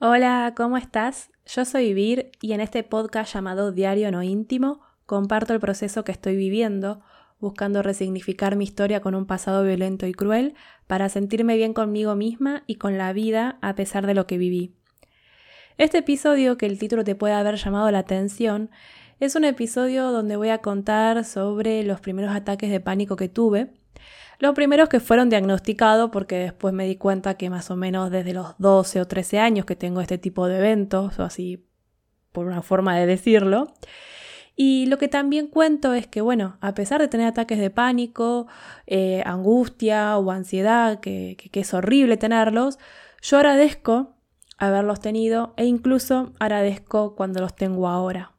Hola, ¿cómo estás? Yo soy Vir y en este podcast llamado Diario No Íntimo comparto el proceso que estoy viviendo, buscando resignificar mi historia con un pasado violento y cruel para sentirme bien conmigo misma y con la vida a pesar de lo que viví. Este episodio, que el título te puede haber llamado la atención, es un episodio donde voy a contar sobre los primeros ataques de pánico que tuve, los primeros que fueron diagnosticados porque después me di cuenta que más o menos desde los 12 o 13 años que tengo este tipo de eventos, o así por una forma de decirlo. Y lo que también cuento es que, bueno, a pesar de tener ataques de pánico, eh, angustia o ansiedad, que, que es horrible tenerlos, yo agradezco haberlos tenido e incluso agradezco cuando los tengo ahora.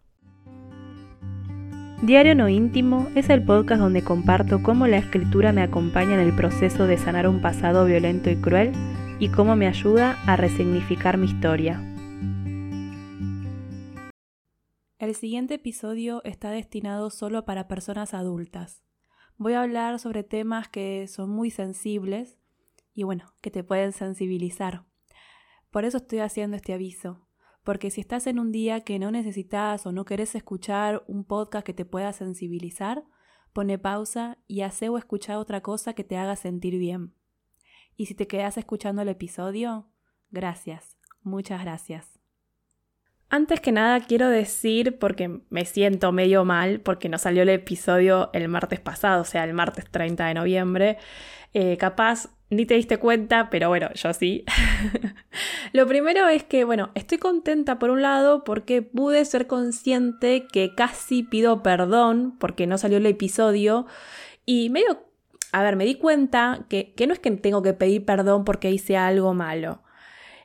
Diario No Íntimo es el podcast donde comparto cómo la escritura me acompaña en el proceso de sanar un pasado violento y cruel y cómo me ayuda a resignificar mi historia. El siguiente episodio está destinado solo para personas adultas. Voy a hablar sobre temas que son muy sensibles y bueno, que te pueden sensibilizar. Por eso estoy haciendo este aviso porque si estás en un día que no necesitas o no querés escuchar un podcast que te pueda sensibilizar, pone pausa y hace o escuchar otra cosa que te haga sentir bien. Y si te quedas escuchando el episodio, gracias, muchas gracias. Antes que nada quiero decir, porque me siento medio mal, porque no salió el episodio el martes pasado, o sea, el martes 30 de noviembre, eh, capaz ni te diste cuenta, pero bueno, yo sí. Lo primero es que, bueno, estoy contenta por un lado porque pude ser consciente que casi pido perdón porque no salió el episodio y medio, a ver, me di cuenta que, que no es que tengo que pedir perdón porque hice algo malo.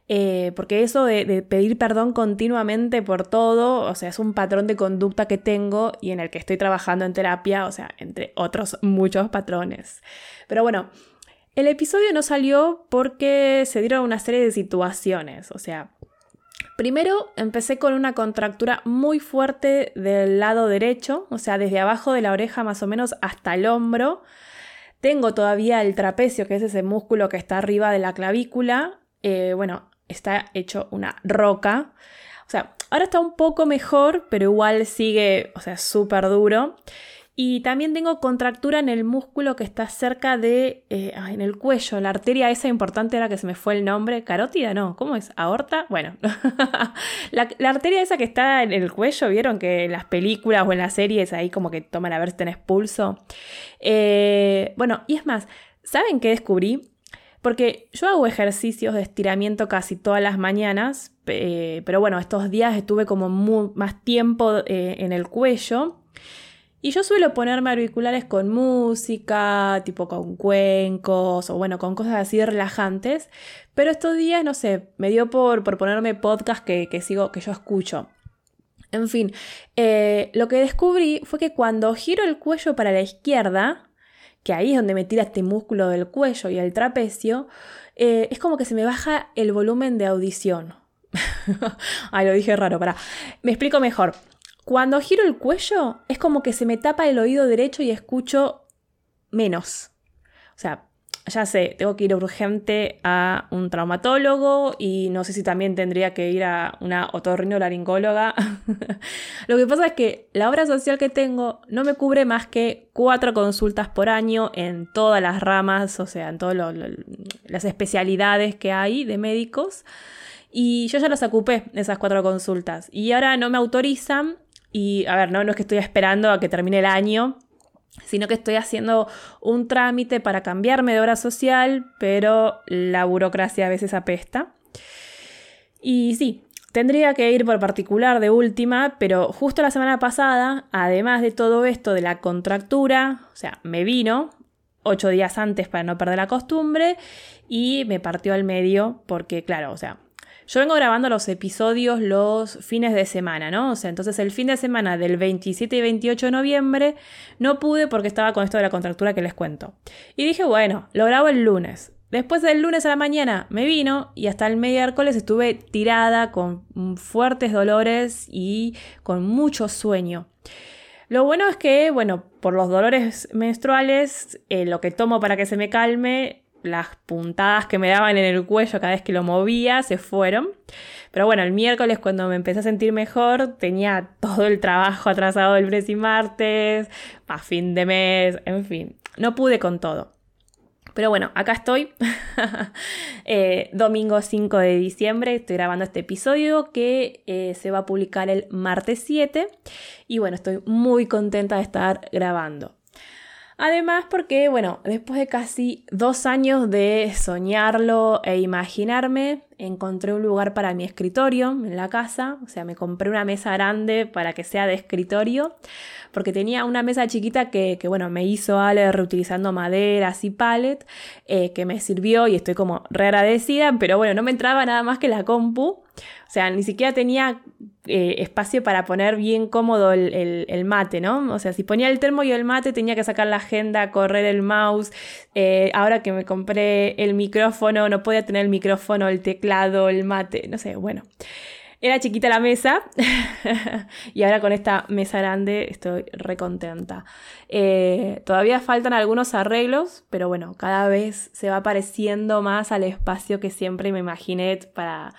Eh, porque eso de, de, pedir perdón continuamente por todo, o sea, es un patrón de conducta que tengo y en el que estoy trabajando en terapia, o sea, entre otros muchos patrones. Pero bueno, el episodio no salió porque se dieron una serie de situaciones, o sea, primero empecé con una contractura muy fuerte del lado derecho, o sea, desde abajo de la oreja más o menos hasta el hombro. Tengo todavía el trapecio, que es ese músculo que está arriba de la clavícula. Eh, bueno, está hecho una roca. O sea, ahora está un poco mejor, pero igual sigue, o sea, súper duro. Y también tengo contractura en el músculo que está cerca de, eh, en el cuello, la arteria esa importante era que se me fue el nombre, carótida, no, ¿cómo es? ¿Aorta? Bueno, la, arteria esa que está en el cuello, vieron que en las películas o en las series ahí como que toman a ver si tenés pulso. Eh, bueno, y es más, ¿saben qué descubrí? Porque yo hago ejercicios de estiramiento casi todas las mañanas, eh, pero bueno, estos días estuve como más tiempo en el cuello. Y yo suelo ponerme auriculares con música, tipo con cuencos o bueno, con cosas así relajantes. Pero estos días, no sé, me dio por, por ponerme podcast que, sigo, que yo escucho. En fin, eh, lo que descubrí fue que cuando giro el cuello para la izquierda, que ahí es donde me tira este músculo del cuello y el trapecio, eh, es como que se me baja el volumen de audición. Ay, lo dije raro, para. Me explico mejor. Cuando giro el cuello es como que se me tapa el oído derecho y escucho menos. O sea, ya sé, tengo que ir urgente a un traumatólogo y no sé si también tendría que ir a una otorrinolaringóloga. Lo que pasa es que la obra social que tengo no me cubre más que cuatro consultas por año en todas las ramas, o sea, en todas las especialidades que hay de médicos. Y yo ya las ocupé, esas cuatro consultas. Y ahora no me autorizan y, a ver, no, no es que estoy esperando a que termine el año, sino que estoy haciendo un trámite para cambiarme de obra social, pero la burocracia a veces apesta. Y sí, tendría que ir por particular de última, pero justo la semana pasada, además de todo esto de la contractura, o sea, me vino ocho días antes para no perder la costumbre y me partió al medio porque, claro, o sea, yo vengo grabando los episodios los fines de semana, ¿no? O sea, entonces el fin de semana del 27 y 28 de noviembre no pude porque estaba con esto de la contractura que les cuento. Y dije, bueno, lo grabo el lunes. Después del lunes a la mañana me vino y hasta el miércoles estuve tirada con fuertes dolores y con mucho sueño. Lo bueno es que, bueno, por los dolores menstruales, eh, lo que tomo para que se me calme las puntadas que me daban en el cuello cada vez que lo movía se fueron. Pero bueno, el miércoles cuando me empecé a sentir mejor, tenía todo el trabajo atrasado del mes y martes, a fin de mes, en fin, no pude con todo. Pero bueno, acá estoy. Eh, domingo 5 de diciembre estoy grabando este episodio que eh, se va a publicar el martes 7. Y bueno, estoy muy contenta de estar grabando. Además porque, bueno, después de casi dos años de soñarlo e imaginarme, encontré un lugar para mi escritorio en la casa, o sea, me compré una mesa grande para que sea de escritorio, porque tenía una mesa chiquita que, bueno, me hizo Ale reutilizando maderas y pallet, eh, que me sirvió y estoy como re agradecida, pero bueno, no me entraba nada más que la compu, o sea, ni siquiera tenía eh, espacio para poner bien cómodo el, mate, ¿no? O sea, si ponía el termo y el mate, tenía que sacar la agenda, correr el mouse. Eh, ahora que me compré el micrófono, no podía tener el micrófono, el teclado, el mate, no sé, bueno. Era chiquita la mesa y ahora con esta mesa grande estoy recontenta. Eh, todavía faltan algunos arreglos, pero bueno, cada vez se va pareciendo más al espacio que siempre me imaginé para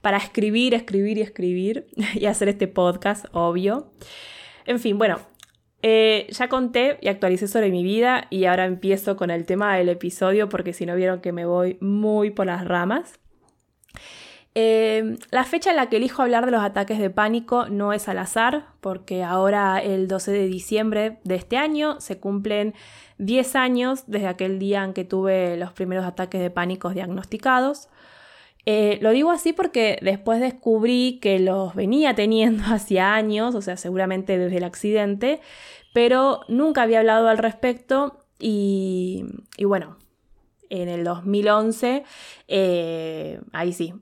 para escribir, escribir y escribir y hacer este podcast, obvio. En fin, bueno, eh, ya conté y actualicé sobre mi vida y ahora empiezo con el tema del episodio porque si no vieron que me voy muy por las ramas. Eh, la fecha en la que elijo hablar de los ataques de pánico no es al azar, porque ahora el 12 de diciembre de este año se cumplen 10 años desde aquel día en que tuve los primeros ataques de pánico diagnosticados. Eh, lo digo así porque después descubrí que los venía teniendo hacía años, o sea, seguramente desde el accidente, pero nunca había hablado al respecto y, bueno, en el 2011, eh, ahí sí,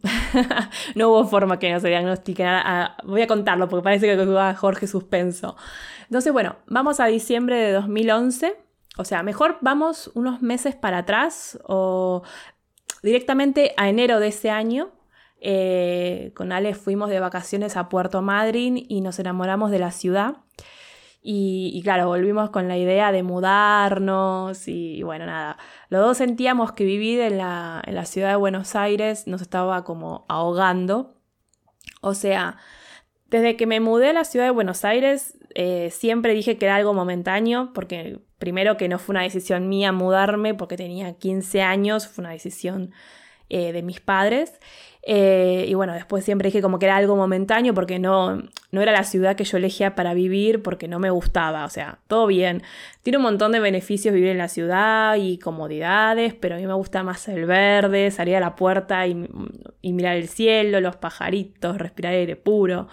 no hubo forma que no se diagnosticara. Ah, voy a contarlo porque parece que a Jorge suspenso. Entonces, bueno, vamos a diciembre de 2011. O sea, mejor vamos unos meses para atrás o directamente a enero de ese año, eh, con Ale fuimos de vacaciones a Puerto Madryn y nos enamoramos de la ciudad. Y, claro, volvimos con la idea de mudarnos y, bueno, nada. Los dos sentíamos que vivir en la, en la ciudad de Buenos Aires nos estaba como ahogando. O sea, desde que me mudé a la ciudad de Buenos Aires, eh, siempre dije que era algo momentáneo, porque primero que no fue una decisión mía mudarme, porque tenía 15 años, fue una decisión eh, de mis padres. Eh, y bueno, después siempre dije como que era algo momentáneo, porque no, no era la ciudad que yo elegía para vivir, porque no me gustaba. O sea, todo bien. Tiene un montón de beneficios vivir en la ciudad y comodidades, pero a mí me gusta más el verde, salir a la puerta y, mirar el cielo, los pajaritos, respirar aire puro.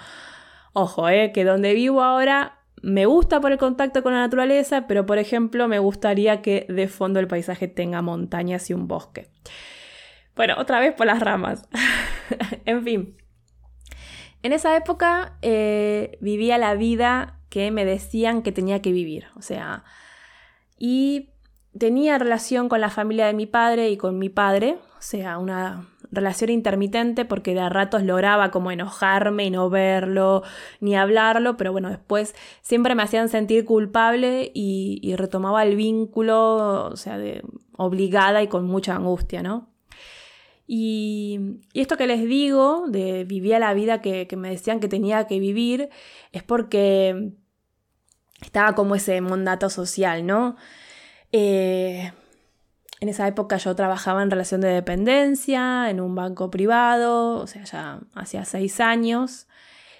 Ojo, eh, que donde vivo ahora me gusta por el contacto con la naturaleza, pero por ejemplo me gustaría que de fondo el paisaje tenga montañas y un bosque. Bueno, otra vez por las ramas. en fin. En esa época eh, vivía la vida que me decían que tenía que vivir. O sea, y tenía relación con la familia de mi padre y con mi padre. O sea, una relación intermitente porque de a ratos lograba como enojarme y no verlo ni hablarlo, pero bueno, después siempre me hacían sentir culpable y, retomaba el vínculo, o sea, de, obligada y con mucha angustia, ¿no? Y, esto que les digo, de vivía la vida que, me decían que tenía que vivir, es porque estaba como ese mandato social, ¿no? Eh, en esa época yo trabajaba en relación de dependencia, en un banco privado, o sea, ya hacía seis años.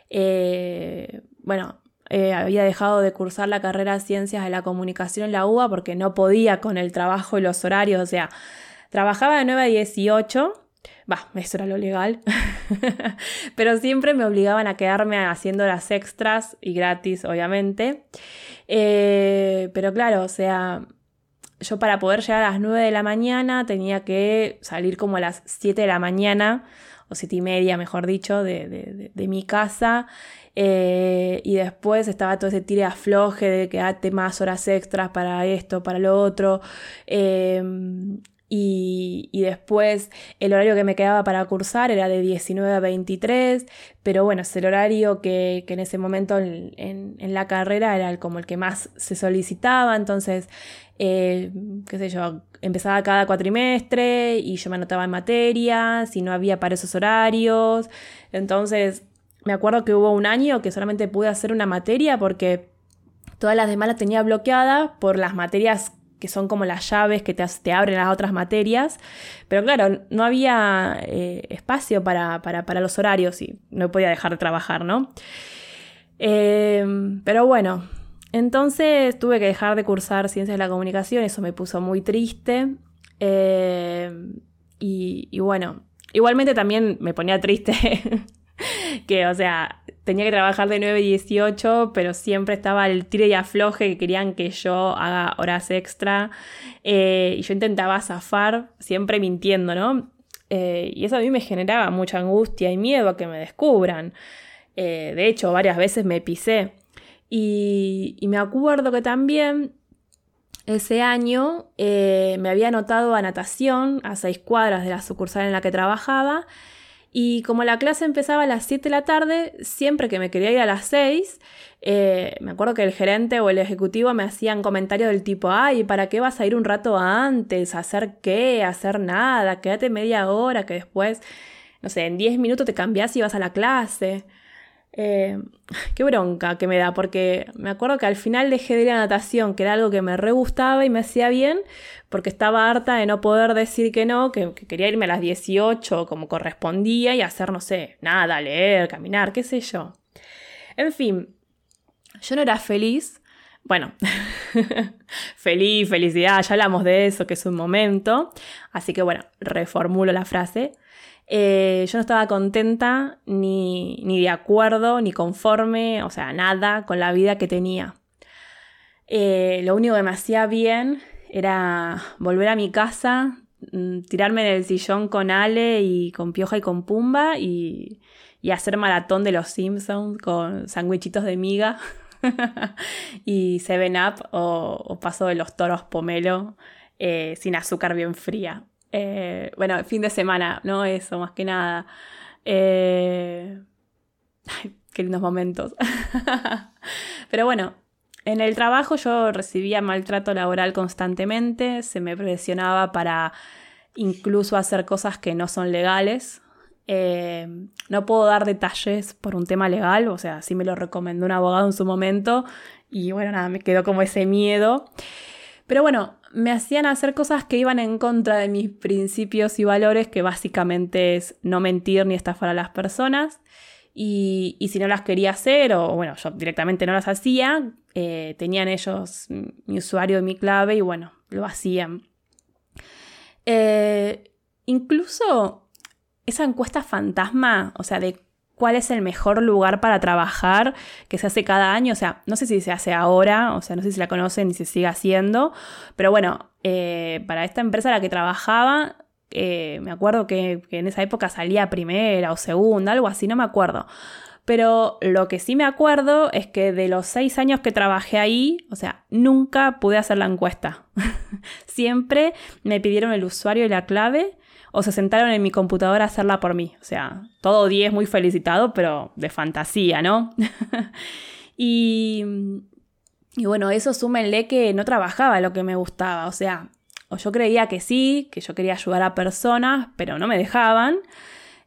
Eh, bueno, eh, había dejado de cursar la carrera de Ciencias de la Comunicación en la UBA porque no podía con el trabajo y los horarios, o sea, trabajaba de 9 a 18, va, eso era lo legal, pero siempre me obligaban a quedarme haciendo las extras y gratis, obviamente. Eh, pero claro, o sea, yo para poder llegar a las 9 de la mañana tenía que salir como a las 7 de la mañana, o 7 y media, mejor dicho, de, mi casa. Eh, y después estaba todo ese tire afloje de que date más horas extras para esto, para lo otro. Em, y, después el horario que me quedaba para cursar era de 19 a 23, pero bueno, es el horario que, en ese momento en, la carrera era como el que más se solicitaba, entonces, eh, qué sé yo, empezaba cada cuatrimestre y yo me anotaba en materias y no había para esos horarios, entonces me acuerdo que hubo un año que solamente pude hacer una materia porque todas las demás las tenía bloqueadas por las materias que son como las llaves que te, abren las otras materias. Pero claro, no había eh, espacio para, los horarios y no podía dejar de trabajar, ¿no? Em, pero bueno, entonces tuve que dejar de cursar ciencias de la comunicación, eso me puso muy triste. Em, y, y bueno, igualmente también me ponía triste que, o sea, tenía que trabajar de 9 a 18, pero siempre estaba el tire y afloje que querían que yo haga horas extra. Eh, y yo intentaba zafar, siempre mintiendo, ¿no? Eh, y eso a mí me generaba mucha angustia y miedo a que me descubran. Eh, de hecho, varias veces me pisé. Y, y me acuerdo que también ese año me había anotado a natación a seis cuadras de la sucursal en la que trabajaba y como la clase empezaba a las 7 de la tarde, siempre que me quería ir a las 6, eh, me acuerdo que el gerente o el ejecutivo me hacían comentarios del tipo, ay, ¿para qué vas a ir un rato antes? hacer qué? hacer nada? Quédate media hora que después, no sé, en 10 minutos te cambias y vas a la clase. Eh, qué bronca que me da, porque me acuerdo que al final dejé de ir a natación, que era algo que me re gustaba y me hacía bien, porque estaba harta de no poder decir que no, que, quería irme a las 18 como correspondía y hacer, no sé, nada, leer, caminar, qué sé yo. En fin, yo no era feliz. Bueno, feliz, felicidad, ya hablamos de eso, que es un momento. Así que bueno, reformulo la frase. Eh, yo no estaba contenta ni, de acuerdo, ni conforme, o sea, nada con la vida que tenía. Eh, lo único que me hacía bien era volver a mi casa, mm, tirarme en el sillón con Ale y con Pioja y con Pumba y, hacer maratón de los Simpsons con sandwichitos de miga y Seven Up o, paso de los toros pomelo eh, sin azúcar bien fría. Eh, bueno, fin de semana, ¿no? Eso, más que nada. Eh, ay, qué lindos momentos. Pero bueno, en el trabajo yo recibía maltrato laboral constantemente, se me presionaba para incluso hacer cosas que no son legales. Eh, no puedo dar detalles por un tema legal, o sea, sí me lo recomendó un abogado en su momento y bueno, nada, me quedó como ese miedo. Pero bueno, me hacían hacer cosas que iban en contra de mis principios y valores, que básicamente es no mentir ni estafar a las personas. Y, si no las quería hacer, o bueno, yo directamente no las hacía, eh, tenían ellos mi usuario y mi clave y bueno, lo hacían. Eh, incluso esa encuesta fantasma, o sea, de cuál es el mejor lugar para trabajar que se hace cada año. O sea, no sé si se hace ahora, o sea, no sé si la conocen y se sigue haciendo, pero bueno, eh, para esta empresa a la que trabajaba, eh, me acuerdo que, en esa época salía primera o segunda, algo así, no me acuerdo. Pero lo que sí me acuerdo es que de los seis años que trabajé ahí, o sea, nunca pude hacer la encuesta. Siempre me pidieron el usuario y la clave o se sentaron en mi computadora a hacerla por mí. O sea, todo 10 muy felicitado, pero de fantasía, ¿no? y, y bueno, eso súmenle que no trabajaba lo que me gustaba. O sea, o yo creía que sí, que yo quería ayudar a personas, pero no me dejaban.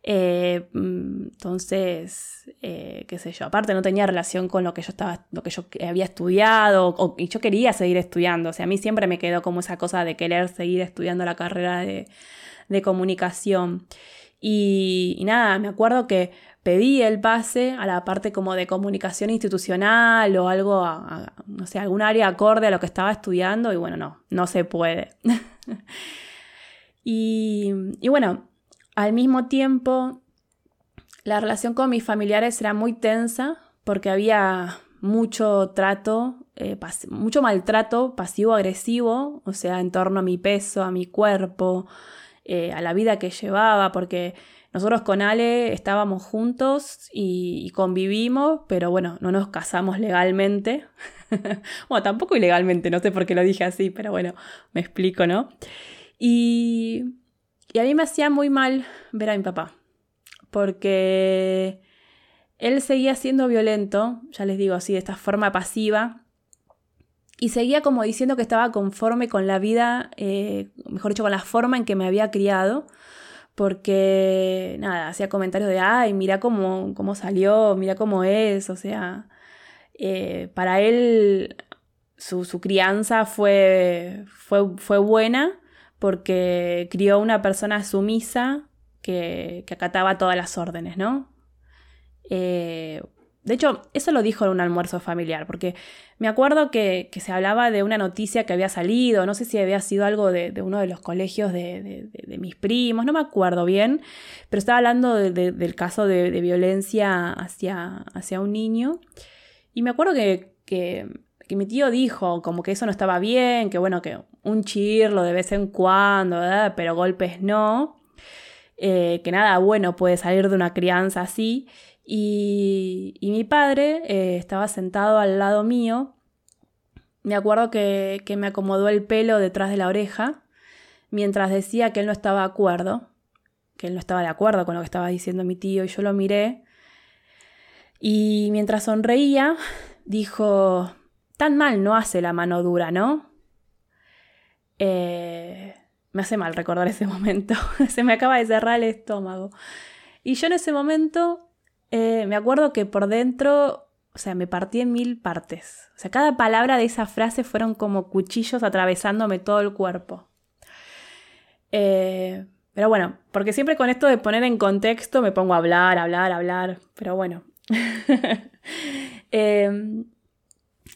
Eh, entonces, eh, qué sé yo, aparte no tenía relación con lo que yo estaba, lo que yo había estudiado, y yo quería seguir estudiando. O sea, a mí siempre me quedó como esa cosa de querer seguir estudiando la carrera de, de comunicación. Y, nada, me acuerdo que pedí el pase a la parte como de comunicación institucional o algo, no sé, algún área acorde a lo que estaba estudiando y bueno, no, no se puede. y, bueno, al mismo tiempo, la relación con mis familiares era muy tensa porque había mucho trato, eh, mucho maltrato pasivo-agresivo, o sea, en torno a mi peso, a mi cuerpo, eh, a la vida que llevaba, porque nosotros con Ale estábamos juntos y, convivimos, pero bueno, no nos casamos legalmente. bueno, tampoco ilegalmente, no sé por qué lo dije así, pero bueno, me explico, ¿no? Y, y a mí me hacía muy mal ver a mi papá, porque él seguía siendo violento, ya les digo así, de esta forma pasiva, y seguía como diciendo que estaba conforme con la vida, eh, mejor dicho, con la forma en que me había criado, porque, nada, hacía comentarios de, ay, mira cómo, cómo salió, mira cómo es, o sea, eh, para él su, crianza fue, fue, buena porque crió una persona sumisa que, que acataba todas las órdenes, ¿no? Eh, de hecho, eso lo dijo en un almuerzo familiar, porque me acuerdo que, se hablaba de una noticia que había salido, no sé si había sido algo de, uno de los colegios de, mis primos, no me acuerdo bien, pero estaba hablando del caso de, violencia hacia, hacia, un niño. Y me acuerdo que, que, mi tío dijo como que eso no estaba bien, que bueno, que un chirlo de vez en cuando, pero golpes no. Eh, que nada bueno puede salir de una crianza así. Y, mi padre eh, estaba sentado al lado mío. Me acuerdo que, me acomodó el pelo detrás de la oreja mientras decía que él no estaba de acuerdo, que él no estaba de acuerdo con lo que estaba diciendo mi tío y yo lo miré. Y mientras sonreía, dijo, tan mal no hace la mano dura, ¿no? Eh, me hace mal recordar ese momento, se me acaba de cerrar el estómago. Y yo en ese momento eh, me acuerdo que por dentro, o sea, me partí en mil partes. O sea, cada palabra de esa frase fueron como cuchillos atravesándome todo el cuerpo. Eh, pero bueno, porque siempre con esto de poner en contexto me pongo a hablar, hablar, hablar. Pero bueno. Em,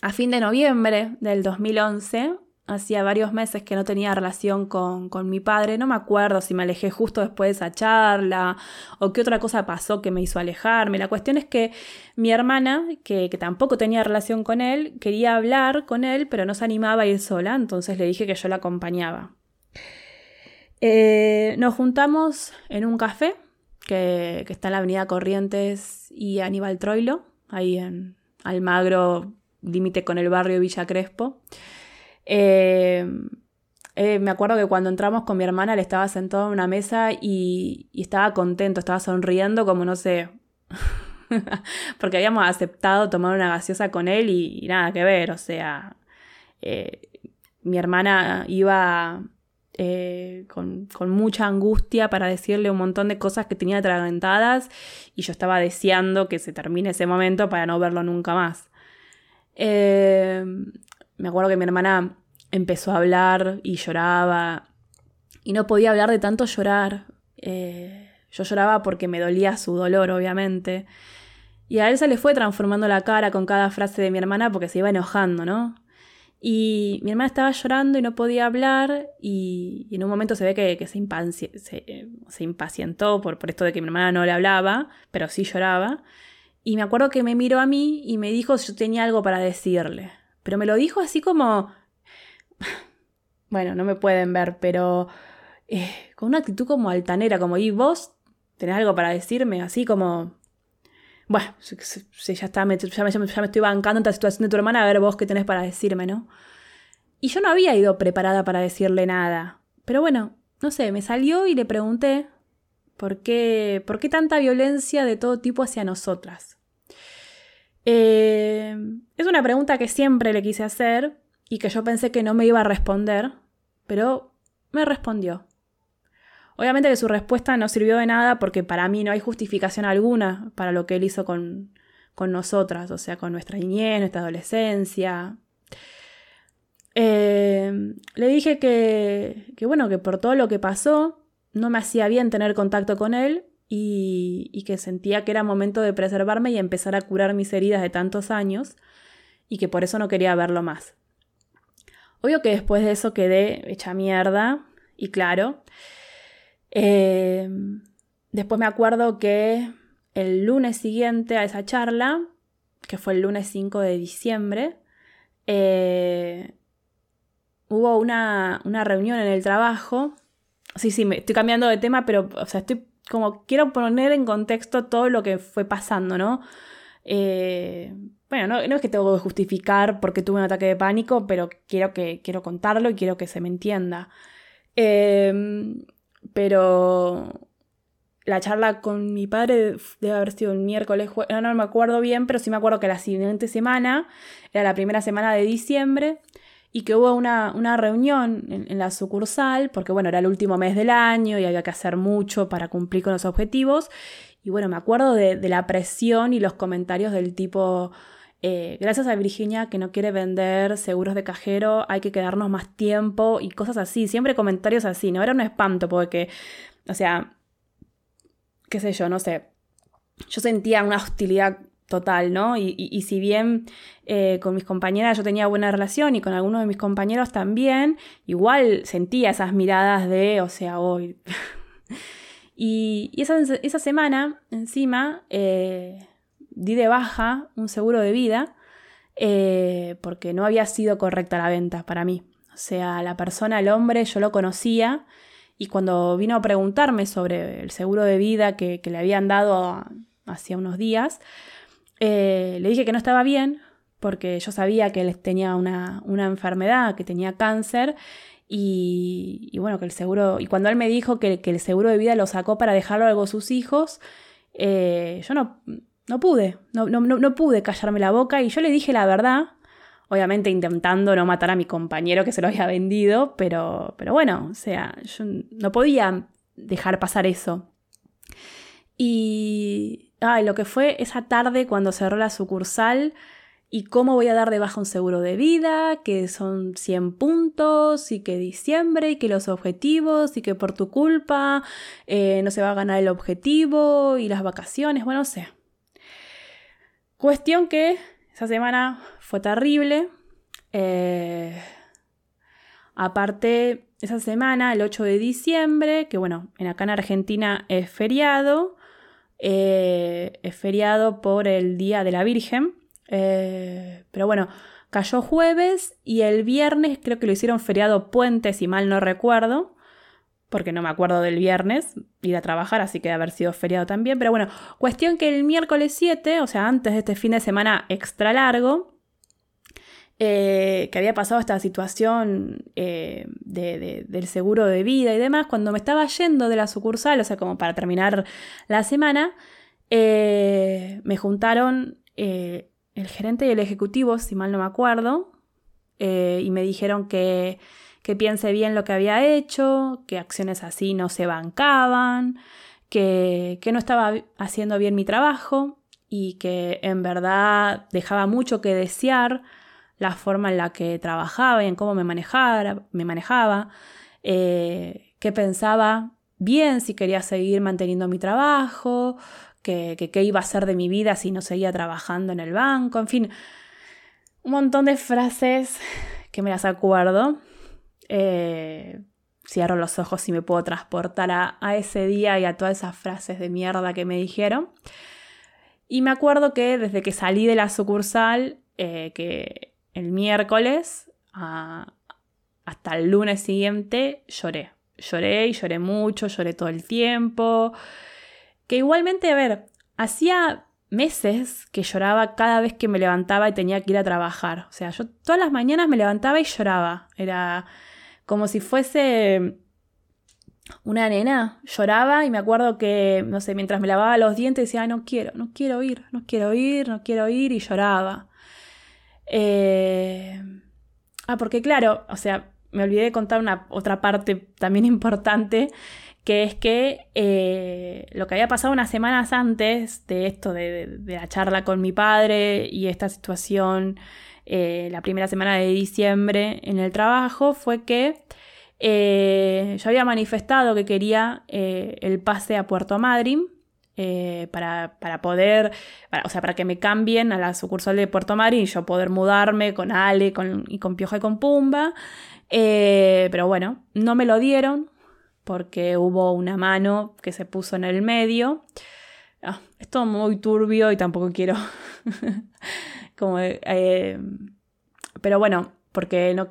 a fin de noviembre del 2011 hacía varios meses que no tenía relación con, mi padre, no me acuerdo si me alejé justo después de esa charla o qué otra cosa pasó que me hizo alejarme. La cuestión es que mi hermana, que, tampoco tenía relación con él, quería hablar con él, pero no se animaba a ir sola, entonces le dije que yo la acompañaba. Eh, nos juntamos en un café que, que está en la avenida Corrientes y Aníbal Troilo, ahí en Almagro, límite con el barrio Villa Crespo. Eh, eh, me acuerdo que cuando entramos con mi hermana, le estaba sentado en una mesa y, estaba contento, estaba sonriendo como no sé, porque habíamos aceptado tomar una gaseosa con él y, nada que ver, o sea, eh, mi hermana iba con, con, mucha angustia para decirle un montón de cosas que tenía atragantadas y yo estaba deseando que se termine ese momento para no verlo nunca más. Me acuerdo que mi hermana empezó a hablar y lloraba. Y no podía hablar de tanto llorar. Eh, yo lloraba porque me dolía su dolor, obviamente. Y a él se le fue transformando la cara con cada frase de mi hermana porque se iba enojando, ¿no? Y mi hermana estaba llorando y no podía hablar y, en un momento se ve que, se, impacientó por, por esto de que mi hermana no le hablaba, pero sí lloraba. Y me acuerdo que me miró a mí y me dijo si yo tenía algo para decirle. Pero me lo dijo así como, bueno, no me pueden ver, pero eh, con una actitud como altanera, como, ¿y vos tenés algo para decirme? Así como, bueno, ya está, ya, me, estoy bancando en esta situación de tu hermana, a ver vos qué tenés para decirme, ¿no? Y yo no había ido preparada para decirle nada. Pero bueno, no sé, me salió y le pregunté por qué, por qué tanta violencia de todo tipo hacia nosotras. Eh, es una pregunta que siempre le quise hacer, y que yo pensé que no me iba a responder, pero me respondió. Obviamente que su respuesta no sirvió de nada porque para mí no hay justificación alguna para lo que él hizo con, con nosotras, o sea, con nuestra niñez, nuestra adolescencia. Eh, le dije que, que, bueno, que por todo lo que pasó, no me hacía bien tener contacto con él y, que sentía que era momento de preservarme y empezar a curar mis heridas de tantos años y que por eso no quería verlo más. Obvio que después de eso quedé hecha mierda, y claro. Eh, después me acuerdo que el lunes siguiente a esa charla, que fue el lunes 5 de diciembre, eh, hubo una, una, reunión en el trabajo. Sí, sí, me estoy cambiando de tema, pero, o sea, estoy como, quiero poner en contexto todo lo que fue pasando, ¿no? Eh, bueno, no, es que tengo que justificar porque tuve un ataque de pánico, pero quiero, que, quiero contarlo y quiero que se me entienda. Em, pero la charla con mi padre debe haber sido el miércoles, no, no me acuerdo bien, pero sí me acuerdo que la siguiente semana, era la primera semana de diciembre, y que hubo una, reunión en, la sucursal, porque bueno, era el último mes del año y había que hacer mucho para cumplir con los objetivos. Y bueno, me acuerdo de, la presión y los comentarios del tipo, eh, gracias a Virginia que no quiere vender seguros de cajero, hay que quedarnos más tiempo y cosas así, siempre comentarios así, ¿no? Era un espanto porque, o sea, qué sé yo, no sé, yo sentía una hostilidad total, ¿no? Y, si bien eh, con mis compañeras yo tenía buena relación y con algunos de mis compañeros también, igual sentía esas miradas de, o sea, hoy. y, esa, semana, encima, eh, di de baja un seguro de vida eh, porque no había sido correcta la venta para mí. O sea, la persona, el hombre, yo lo conocía y cuando vino a preguntarme sobre el seguro de vida que, le habían dado hacía unos días, eh, le dije que no estaba bien porque yo sabía que él tenía una, enfermedad, que tenía cáncer y, bueno, que el seguro, y cuando él me dijo que, el seguro de vida lo sacó para dejarlo algo a sus hijos, eh, yo no, no pude, no, no, no, pude callarme la boca y yo le dije la verdad, obviamente intentando no matar a mi compañero que se lo había vendido, pero, pero bueno, o sea, yo no podía dejar pasar eso. Y, ay, lo que fue esa tarde cuando cerró la sucursal y cómo voy a dar de baja un seguro de vida, que son 100 puntos y que diciembre y que los objetivos y que por tu culpa eh, no se va a ganar el objetivo y las vacaciones, bueno, no sé. Cuestión que esa semana fue terrible. Eh, aparte, esa semana, el 8 de diciembre, que bueno, en acá en Argentina es feriado, eh, es feriado por el Día de la Virgen. Eh, pero bueno, cayó jueves y el viernes creo que lo hicieron feriado puente, si mal no recuerdo, porque no me acuerdo del viernes ir a trabajar, así que debe haber sido feriado también. Pero bueno, cuestión que el miércoles 7, o sea, antes de este fin de semana extra largo, eh, que había pasado esta situación eh, del seguro de vida y demás, cuando me estaba yendo de la sucursal, o sea, como para terminar la semana, eh, me juntaron el gerente y el ejecutivo, si mal no me acuerdo, y me dijeron que, que piense bien lo que había hecho, que acciones así no se bancaban, que, que no estaba haciendo bien mi trabajo y que en verdad dejaba mucho que desear la forma en la que trabajaba y en cómo me manejaba, me manejaba eh, qué pensaba bien, si quería seguir manteniendo mi trabajo, qué iba a hacer de mi vida si no seguía trabajando en el banco, en fin, un montón de frases que me las acuerdo. Eh, cierro los ojos y me puedo transportar a, ese día y a todas esas frases de mierda que me dijeron. Y me acuerdo que desde que salí de la sucursal, eh, que el miércoles hasta el lunes siguiente lloré. Lloré y lloré mucho, lloré todo el tiempo. Que igualmente, a ver, hacía meses que lloraba cada vez que me levantaba y tenía que ir a trabajar. O sea, yo todas las mañanas me levantaba y lloraba. Era como si fuese una nena. Lloraba y me acuerdo que, no sé, mientras me lavaba los dientes decía, no quiero, no quiero ir, no quiero ir, no quiero ir y lloraba. Eh, ah, porque claro, o sea, me olvidé de contar una otra parte también importante, que es que eh, lo que había pasado unas semanas antes de esto, de, la charla con mi padre y esta situación, eh, la primera semana de diciembre en el trabajo, fue que yo había manifestado que quería el pase a Puerto Madryn eh, para, poder, o sea, para que me cambien a la sucursal de Puerto Madryn y yo poder mudarme con Ale con, y con Pioja y con Pumba. Eh, pero bueno, no me lo dieron porque hubo una mano que se puso en el medio. Ah, es todo muy turbio y tampoco quiero... como, eh, pero bueno, porque no,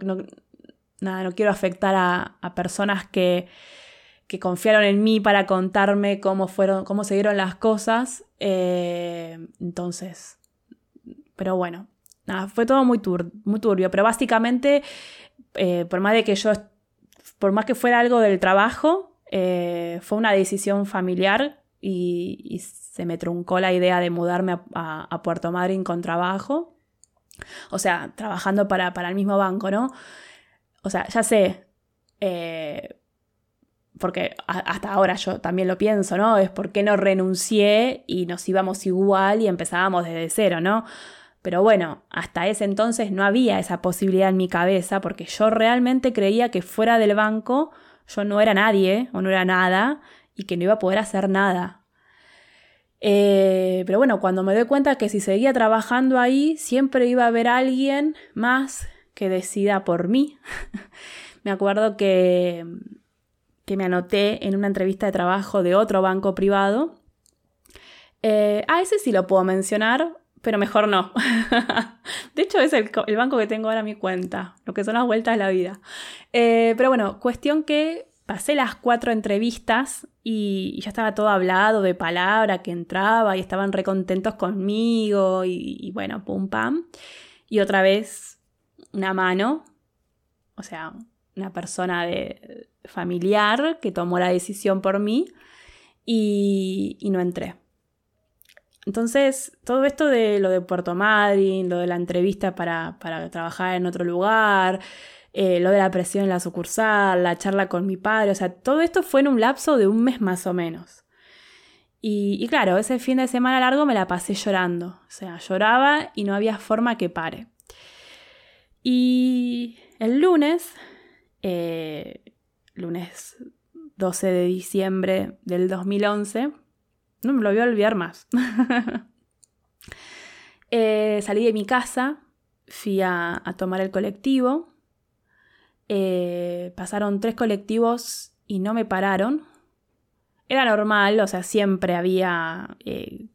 nada, no quiero afectar a personas que que confiaron en mí para contarme cómo fueron, cómo se dieron las cosas. Eh, entonces, pero bueno, nada, fue todo muy, muy turbio. Pero básicamente, eh, por más de que yo por más que fuera algo del trabajo, eh, fue una decisión familiar y, se me truncó la idea de mudarme a, Puerto Madryn con trabajo. O sea, trabajando para, para, el mismo banco, ¿no? O sea, ya sé, porque hasta ahora yo también lo pienso, ¿no? Es por qué no renuncié y nos íbamos igual y empezábamos desde cero, ¿no? Pero bueno, hasta ese entonces no había esa posibilidad en mi cabeza porque yo realmente creía que fuera del banco yo no era nadie o no era nada y que no iba a poder hacer nada. Eh, pero bueno, cuando me doy cuenta que si seguía trabajando ahí, siempre iba a haber alguien más que decida por mí. me acuerdo que, que me anoté en una entrevista de trabajo de otro banco privado. Eh, ah, ese sí lo puedo mencionar pero mejor no. de hecho, es el, banco que tengo ahora a mi cuenta, lo que son las vueltas de la vida. Eh, pero bueno, cuestión que pasé las cuatro entrevistas y, ya estaba todo hablado de palabra que entraba y estaban recontentos conmigo y, y bueno, pum pam. Y otra vez una mano, o sea, una persona de, familiar que tomó la decisión por mí y, y no entré. Entonces, todo esto de lo de Puerto Madryn, lo de la entrevista para, trabajar en otro lugar, eh, lo de la presión en la sucursal, la charla con mi padre, o sea, todo esto fue en un lapso de un mes más o menos. Y, claro, ese fin de semana largo me la pasé llorando, o sea, lloraba y no había forma que pare. Y el lunes, eh, lunes 12 de diciembre del 2011, no me lo voy a olvidar más. Eh, salí de mi casa, fui a, tomar el colectivo. Eh, pasaron tres colectivos y no me pararon. Era normal, o sea, siempre había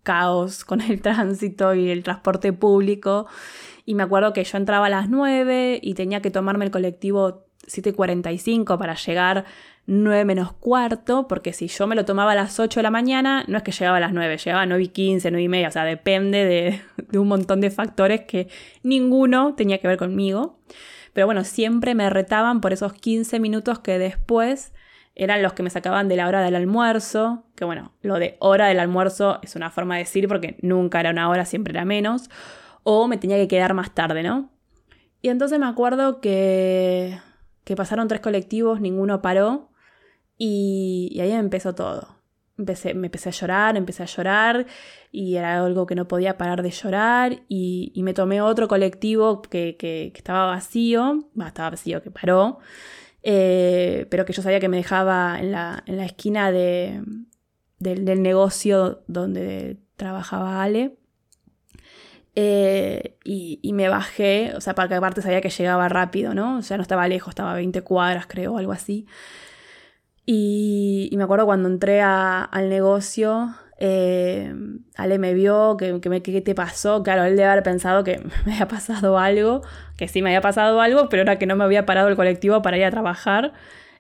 caos con el tránsito y el transporte público. Y me acuerdo que yo entraba a las 9 y tenía que tomarme el colectivo 7.45 para llegar 9 menos cuarto, porque si yo me lo tomaba a las 8 de la mañana, no es que llegaba a las 9, llegaba a 9 y 15, 9 y media, o sea, depende de, de un montón de factores que ninguno tenía que ver conmigo. Pero bueno, siempre me retaban por esos 15 minutos que después eran los que me sacaban de la hora del almuerzo, que bueno, lo de hora del almuerzo es una forma de decir porque nunca era una hora, siempre era menos, o me tenía que quedar más tarde, ¿no? Y entonces me acuerdo que, que pasaron tres colectivos, ninguno paró, y, ahí empezó todo. Empecé, me empecé a llorar, empecé a llorar y era algo que no podía parar de llorar y, me tomé otro colectivo que, que, estaba vacío, estaba vacío, que paró, eh, pero que yo sabía que me dejaba en la, en la esquina de, del, negocio donde trabajaba Ale. Eh, y, me bajé, o sea, para que aparte sabía que llegaba rápido, ¿no? O sea, no estaba lejos, estaba a 20 cuadras, creo, algo así. Y, me acuerdo cuando entré al negocio, eh, Ale me vio, que, me, ¿qué te pasó? Claro, él debe haber pensado que me había pasado algo, que sí me había pasado algo, pero era que no me había parado el colectivo para ir a trabajar.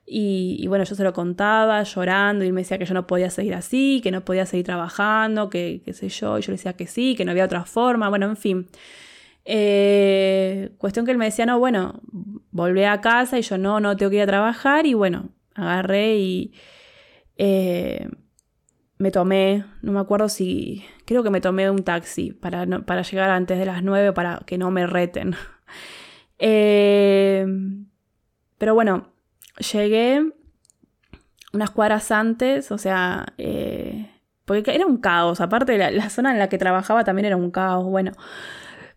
Y, bueno, yo se lo contaba llorando y él me decía que yo no podía seguir así, que no podía seguir trabajando, que qué sé yo, y yo le decía que sí, que no había otra forma, bueno, en fin. Eh, cuestión que él me decía, no, bueno, volví a casa y yo no, no tengo que ir a trabajar y bueno, agarré y eh, me tomé, no me acuerdo si, creo que me tomé un taxi para, para llegar antes de las 9 para que no me reten. Eh, pero bueno, llegué unas cuadras antes, o sea, eh, porque era un caos, aparte la, zona en la que trabajaba también era un caos, bueno,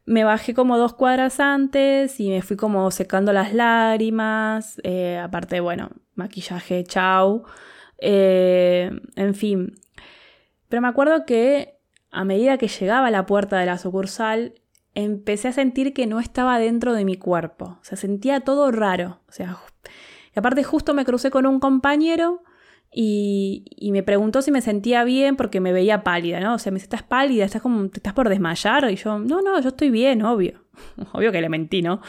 me bajé como dos cuadras antes y me fui como secando las lágrimas, aparte, bueno, maquillaje, chau. Eh, en fin. Pero me acuerdo que a medida que llegaba a la puerta de la sucursal, empecé a sentir que no estaba dentro de mi cuerpo. O sea, sentía todo raro. O sea, aparte justo me crucé con un compañero y, me preguntó si me sentía bien porque me veía pálida, ¿no? O sea, me dice, estás pálida, estás como, te estás por desmayar. Y yo, no, no, yo estoy bien, obvio. obvio que le mentí, ¿no?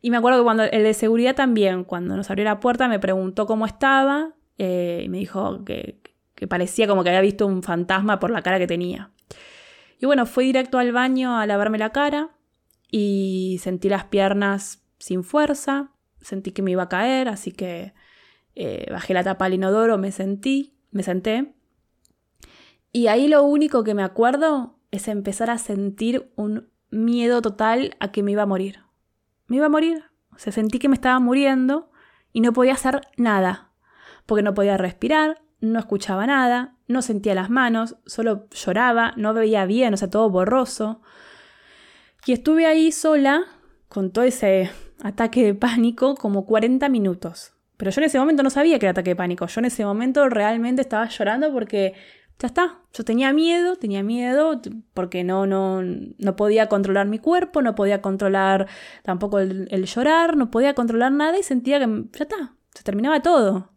Y me acuerdo que cuando el de seguridad también, cuando nos abrió la puerta, me preguntó cómo estaba eh, y me dijo que, parecía como que había visto un fantasma por la cara que tenía. Y bueno, fui directo al baño a lavarme la cara y sentí las piernas sin fuerza, sentí que me iba a caer, así que Eh, bajé la tapa al inodoro, me sentí, me senté. Y ahí lo único que me acuerdo es empezar a sentir un miedo total a que me iba a morir. Me iba a morir. O sea, sentí que me estaba muriendo y no podía hacer nada. Porque no podía respirar, no escuchaba nada, no sentía las manos, solo lloraba, no veía bien, o sea, todo borroso. Y estuve ahí sola con todo ese ataque de pánico como 40 minutos. Pero yo en ese momento no sabía que era ataque de pánico. Yo en ese momento realmente estaba llorando porque ya está. Yo tenía miedo, tenía miedo porque no, no, no podía controlar mi cuerpo, no podía controlar tampoco el, llorar, no podía controlar nada y sentía que ya está, se terminaba todo.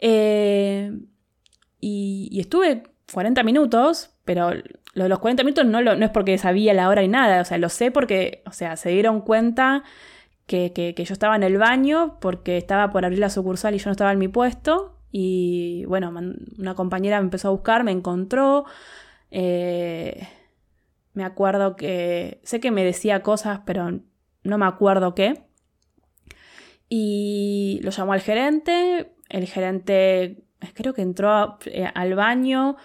Eh, y, estuve 40 minutos, pero lo de los 40 minutos no, no es porque sabía la hora y nada, o sea, lo sé porque, o sea, se dieron cuenta que, yo estaba en el baño porque estaba por abrir la sucursal y yo no estaba en mi puesto. Y bueno, una compañera me empezó a buscar, me encontró. Eh, me acuerdo que. Sé que me decía cosas, pero no me acuerdo qué. Y lo llamó al gerente. El gerente creo que entró eh, al baño,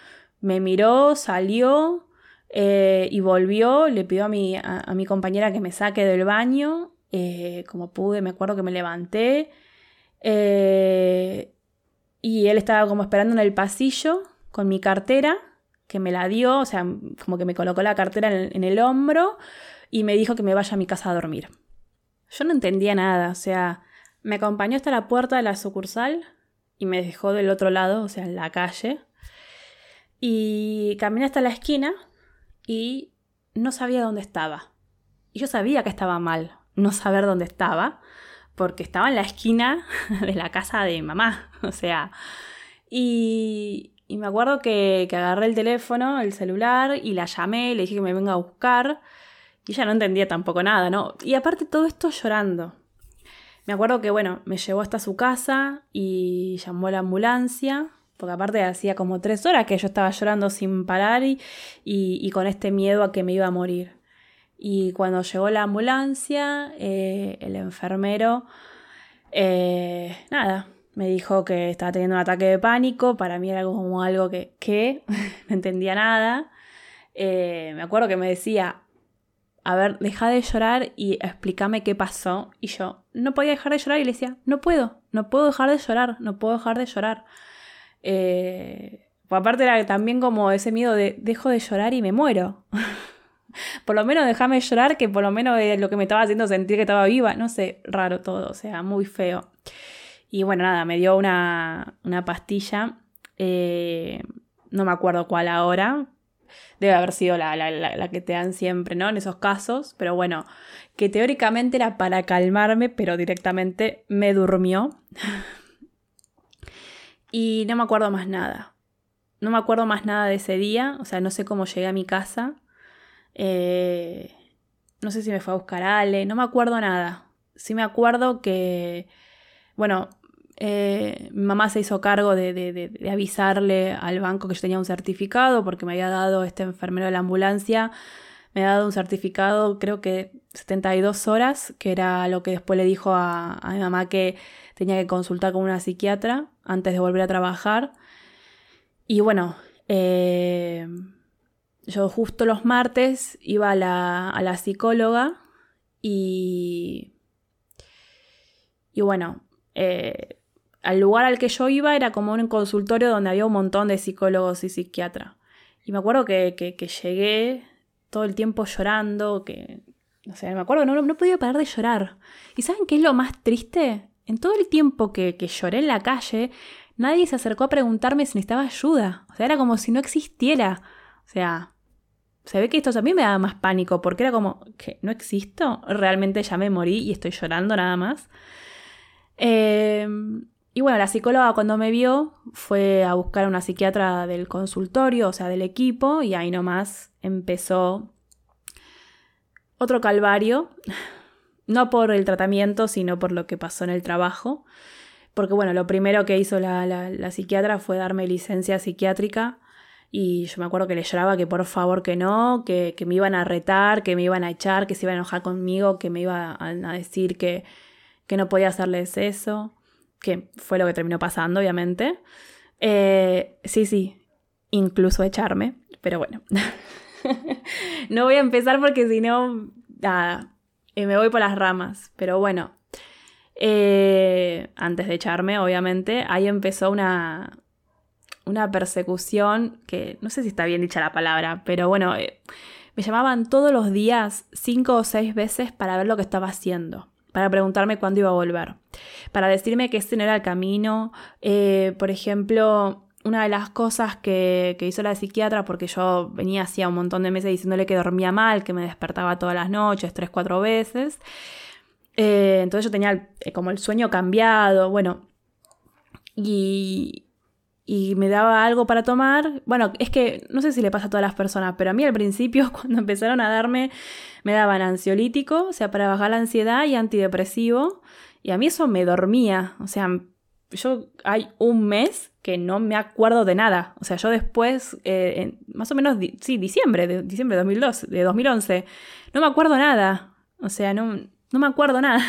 me miró, salió eh, y volvió. Le pidió a mi, a mi compañera que me saque del baño eh, como pude, me acuerdo que me levanté. Eh, y él estaba como esperando en el pasillo con mi cartera, que me la dio, o sea, como que me colocó la cartera en el, hombro y me dijo que me vaya a mi casa a dormir. Yo no entendía nada, o sea, me acompañó hasta la puerta de la sucursal y me dejó del otro lado, o sea, en la calle. Y caminé hasta la esquina y no sabía dónde estaba. Y yo sabía que estaba mal, no saber dónde estaba, porque estaba en la esquina de la casa de mamá, o sea, y, me acuerdo que, agarré el teléfono, el celular, y la llamé, le dije que me venga a buscar, y ella no entendía tampoco nada, ¿no? Y aparte todo esto llorando. Me acuerdo que, bueno, me llevó hasta su casa y llamó a la ambulancia, porque aparte hacía como tres horas que yo estaba llorando sin parar y con este miedo a que me iba a morir. Y cuando llegó la ambulancia, eh, el enfermero, eh, nada, me dijo que estaba teniendo un ataque de pánico. Para mí era como algo que, ¿qué? no entendía nada. Eh, me acuerdo que me decía, a ver, deja de llorar y explícame qué pasó. Y yo no podía dejar de llorar y le decía, no puedo, no puedo dejar de llorar, no puedo dejar de llorar. Pues aparte era también como ese miedo de dejo de llorar y me muero. por lo menos déjame llorar, que por lo menos es lo que me estaba haciendo sentir que estaba viva. No sé, raro todo, o sea, muy feo. Y bueno, nada, me dio una, pastilla, eh, no me acuerdo cuál ahora, debe haber sido la, la, que te dan siempre, ¿no? En esos casos, pero bueno, que teóricamente era para calmarme, pero directamente me durmió. y no me acuerdo más nada. No me acuerdo más nada de ese día, o sea, no sé cómo llegué a mi casa. Eh, no sé si me fue a buscar Ale, no me acuerdo nada. Sí me acuerdo que, bueno, eh, mi mamá se hizo cargo de, avisarle al banco que yo tenía un certificado porque me había dado este enfermero de la ambulancia, me había dado un certificado creo que 72 horas, que era lo que después le dijo a, mi mamá que tenía que consultar con una psiquiatra antes de volver a trabajar. Y bueno, eh, yo justo los martes iba a la, psicóloga y, y bueno, eh, al lugar al que yo iba era como un consultorio donde había un montón de psicólogos y psiquiatras. Y me acuerdo que, llegué todo el tiempo llorando, que, no sé, me acuerdo, no, no podía parar de llorar. ¿Y saben qué es lo más triste? En todo el tiempo que, que lloré en la calle, nadie se acercó a preguntarme si necesitaba ayuda. O sea, era como si no existiera. O sea, se ve que esto también me daba más pánico, porque era como, que no existo, realmente ya me morí y estoy llorando nada más. Em, y bueno, la psicóloga cuando me vio fue a buscar a una psiquiatra del consultorio, o sea, del equipo, y ahí nomás empezó otro calvario, no por el tratamiento, sino por lo que pasó en el trabajo. Porque bueno, lo primero que hizo la, la psiquiatra fue darme licencia psiquiátrica y yo me acuerdo que le lloraba que por favor que no, que, me iban a retar, que me iban a echar, que se iban a enojar conmigo, que me iba a, decir que, que no podía hacerles eso. que fue lo que terminó pasando, obviamente. Eh, sí, sí, incluso echarme, pero bueno. no voy a empezar porque si no, nada, eh, me voy por las ramas, pero bueno. Eh, antes de echarme, obviamente, ahí empezó una, una persecución que no sé si está bien dicha la palabra, pero bueno, me llamaban todos los días cinco o seis veces para ver lo que estaba haciendo para preguntarme cuándo iba a volver, para decirme que este no era el camino. Eh, por ejemplo, una de las cosas que, hizo la psiquiatra, porque yo venía hacía un montón de meses diciéndole que dormía mal, que me despertaba todas las noches, tres, cuatro veces. Eh, entonces yo tenía eh, como el sueño cambiado, bueno, y, y me daba algo para tomar. Bueno, es que no sé si le pasa a todas las personas, pero a mí al principio, cuando empezaron a darme, me daban ansiolítico, o sea, para bajar la ansiedad y antidepresivo. Y a mí eso me dormía. O sea, yo hay un mes que no me acuerdo de nada. O sea, yo después, eh, más o menos, sí, diciembre, de diciembre de, 2002, de 2011, no me acuerdo nada. O sea, no, no me acuerdo nada.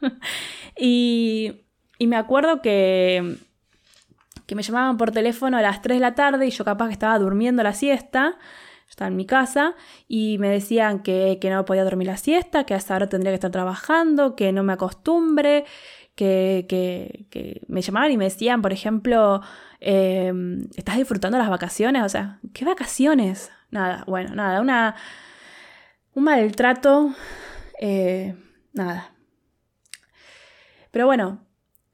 y, y me acuerdo que que me llamaban por teléfono a las 3 de la tarde y yo capaz que estaba durmiendo la siesta, estaba en mi casa, y me decían que, no podía dormir la siesta, que hasta ahora tendría que estar trabajando, que no me acostumbre, que, que, me llamaban y me decían, por ejemplo, em, ¿estás disfrutando las vacaciones? O sea, ¿qué vacaciones? Nada, bueno, nada, una, un maltrato, eh, nada. Pero bueno,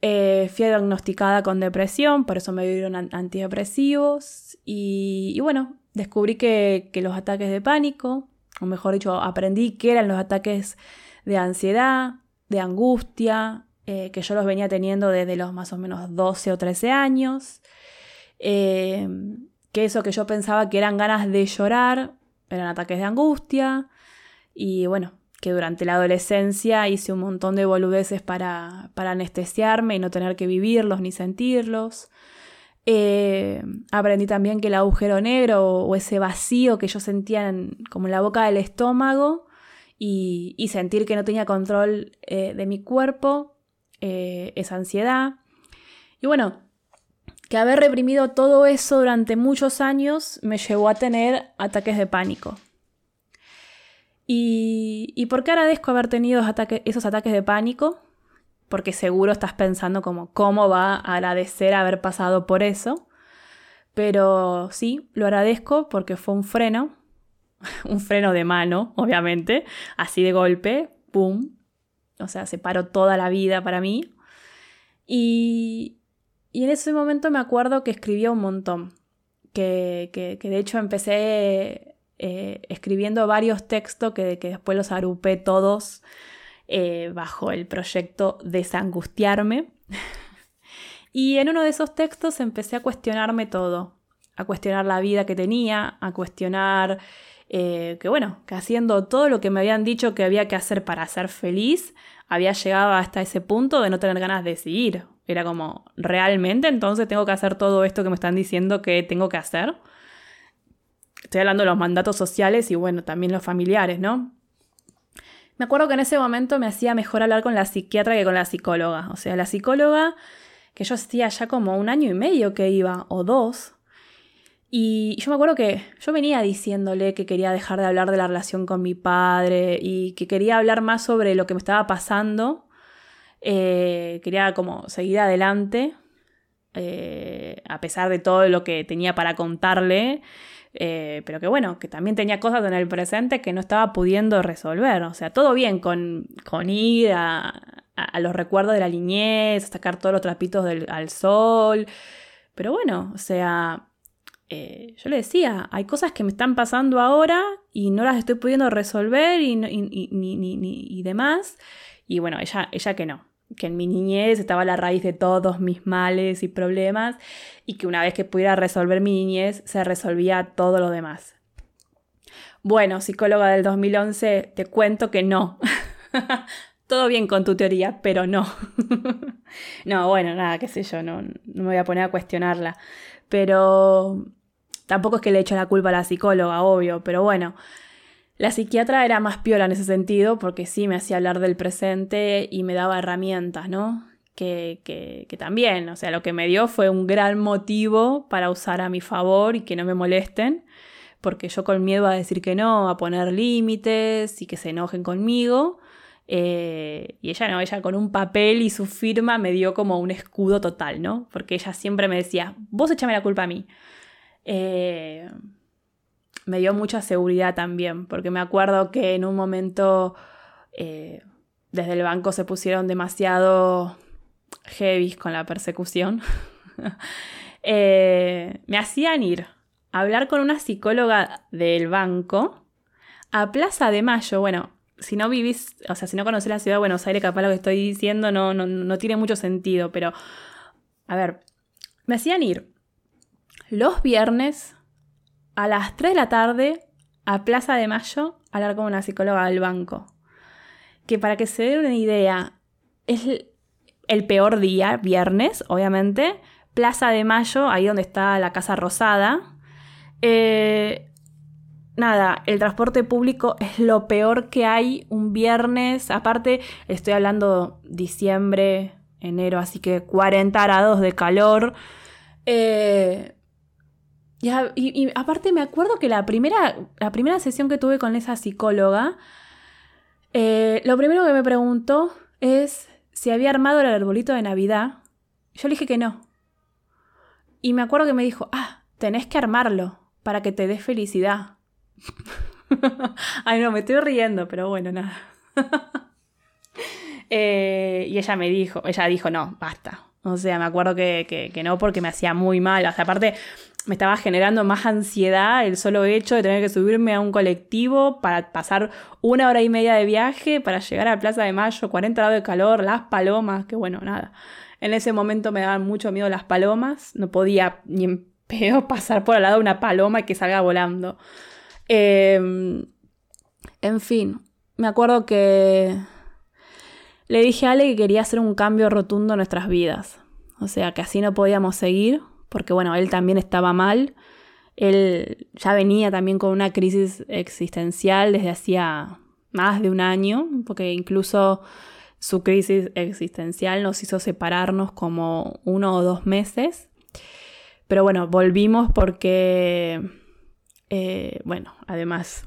eh, fui diagnosticada con depresión, por eso me dieron antidepresivos y, bueno, descubrí que, los ataques de pánico, o mejor dicho, aprendí que eran los ataques de ansiedad, de angustia, eh, que yo los venía teniendo desde los más o menos 12 o 13 años, eh, que eso que yo pensaba que eran ganas de llorar, eran ataques de angustia, y bueno, que durante la adolescencia hice un montón de boludeces para, para anestesiarme y no tener que vivirlos ni sentirlos. Eh, aprendí también que el agujero negro o ese vacío que yo sentía como en la boca del estómago y, sentir que no tenía control eh, de mi cuerpo, eh, esa ansiedad. Y bueno, que haber reprimido todo eso durante muchos años me llevó a tener ataques de pánico. ¿Y, por qué agradezco haber tenido esos ataques de pánico? Porque seguro estás pensando como cómo va a agradecer haber pasado por eso. Pero sí, lo agradezco porque fue un freno, un freno de mano, obviamente, así de golpe, ¡pum! O sea, se paró toda la vida para mí. Y, y en ese momento me acuerdo que escribía un montón. Que, que de hecho empecé eh, escribiendo varios textos que, que, después los agrupé todos eh, bajo el proyecto Desangustiarme. y en uno de esos textos empecé a cuestionarme todo, a cuestionar la vida que tenía, a cuestionar eh, que bueno, que haciendo todo lo que me habían dicho que había que hacer para ser feliz, había llegado hasta ese punto de no tener ganas de seguir. Era como, ¿realmente entonces tengo que hacer todo esto que me están diciendo que tengo que hacer? Estoy hablando de los mandatos sociales y bueno, también los familiares, ¿no? Me acuerdo que en ese momento me hacía mejor hablar con la psiquiatra que con la psicóloga. O sea, la psicóloga, que yo hacía ya como un año y medio que iba, o dos. Y yo me acuerdo que yo venía diciéndole que quería dejar de hablar de la relación con mi padre y que quería hablar más sobre lo que me estaba pasando. Eh, quería como seguir adelante, eh, a pesar de todo lo que tenía para contarle. Eh, pero que bueno, que también tenía cosas en el presente que no estaba pudiendo resolver. O sea, todo bien con, con ir a, los recuerdos de la niñez, a sacar todos los trapitos al sol. Pero bueno, o sea, eh, yo le decía, hay cosas que me están pasando ahora y no las estoy pudiendo resolver y, y demás. Y bueno, ella, ella que no que en mi niñez estaba la raíz de todos mis males y problemas y que una vez que pudiera resolver mi niñez se resolvía todo lo demás. Bueno, psicóloga del 2011, te cuento que no. todo bien con tu teoría, pero no. no, bueno, nada, qué sé yo, no, no me voy a poner a cuestionarla. Pero tampoco es que le echo la culpa a la psicóloga, obvio, pero bueno, la psiquiatra era más piola en ese sentido porque sí me hacía hablar del presente y me daba herramientas, ¿no? que, que, también, o sea, lo que me dio fue un gran motivo para usar a mi favor y que no me molesten, porque yo con miedo a decir que no, a poner límites y que se enojen conmigo. Eh, y ella no, ella con un papel y su firma me dio como un escudo total, ¿no? Porque ella siempre me decía, vos échame la culpa a mí. Eh, me dio mucha seguridad también, porque me acuerdo que en un momento eh, desde el banco se pusieron demasiado heavy con la persecución. Eh, me hacían ir a hablar con una psicóloga del banco a Plaza de Mayo. Bueno, si no vivís, o sea, si no conocés la ciudad de Buenos Aires, capaz lo que estoy diciendo no, no, no tiene mucho sentido, pero a ver, me hacían ir los viernes a las 3 de la tarde a Plaza de Mayo hablar con una psicóloga del banco. Que para que se den una idea, es el peor día, viernes, obviamente. Plaza de Mayo, ahí donde está la Casa Rosada. Eh, nada, el transporte público es lo peor que hay un viernes. Aparte, estoy hablando diciembre, enero, así que 40 grados de calor. Eh, y, aparte me acuerdo que la primera, la primera sesión que tuve con esa psicóloga, eh, lo primero que me preguntó es si había armado el arbolito de Navidad. Yo le dije que no. Y me acuerdo que me dijo, ah, tenés que armarlo para que te dé felicidad. Ay, no, me estoy riendo, pero bueno, nada. Eh, y ella me dijo, ella dijo, no, basta. O sea, me acuerdo que, que, que no porque me hacía muy mal. O sea, aparte, me estaba generando más ansiedad el solo hecho de tener que subirme a un colectivo para pasar una hora y media de viaje para llegar a la Plaza de Mayo, 40 grados de calor, las palomas, que bueno, nada. En ese momento me daban mucho miedo las palomas, no podía ni en pedo pasar por al lado de una paloma que salga volando. Em, en fin, me acuerdo que le dije a Ale que quería hacer un cambio rotundo en nuestras vidas. O sea, que así no podíamos seguir, porque bueno, él también estaba mal. Él ya venía también con una crisis existencial desde hacía más de un año, porque incluso su crisis existencial nos hizo separarnos como uno o dos meses. Pero bueno, volvimos porque, eh, bueno, además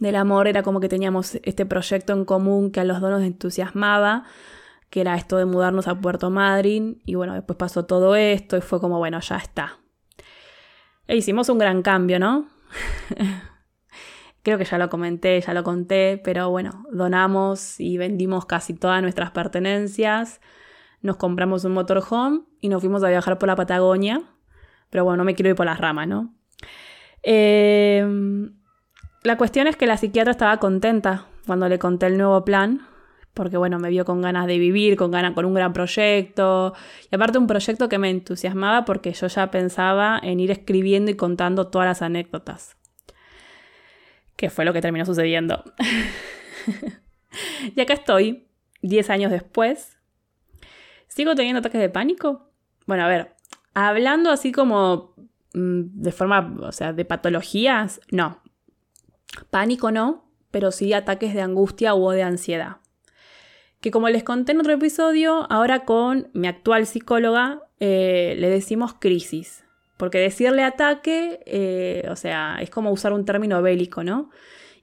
del amor era como que teníamos este proyecto en común que a los dos nos entusiasmaba que era esto de mudarnos a Puerto Madryn, y bueno, después pasó todo esto y fue como, bueno, ya está. E hicimos un gran cambio, ¿no? Creo que ya lo comenté, ya lo conté, pero bueno, donamos y vendimos casi todas nuestras pertenencias, nos compramos un motorhome y nos fuimos a viajar por la Patagonia, pero bueno, no me quiero ir por las ramas, ¿no? Em, la cuestión es que la psiquiatra estaba contenta cuando le conté el nuevo plan, porque bueno, me vio con ganas de vivir, con ganas, con un gran proyecto. Y aparte un proyecto que me entusiasmaba porque yo ya pensaba en ir escribiendo y contando todas las anécdotas. Que fue lo que terminó sucediendo. y acá estoy, 10 años después. ¿Sigo teniendo ataques de pánico? Bueno, a ver, hablando así como mm, de forma, o sea, de patologías, no. Pánico no, pero sí ataques de angustia o de ansiedad que como les conté en otro episodio, ahora con mi actual psicóloga eh, le decimos crisis. Porque decirle ataque, eh, o sea, es como usar un término bélico, ¿no?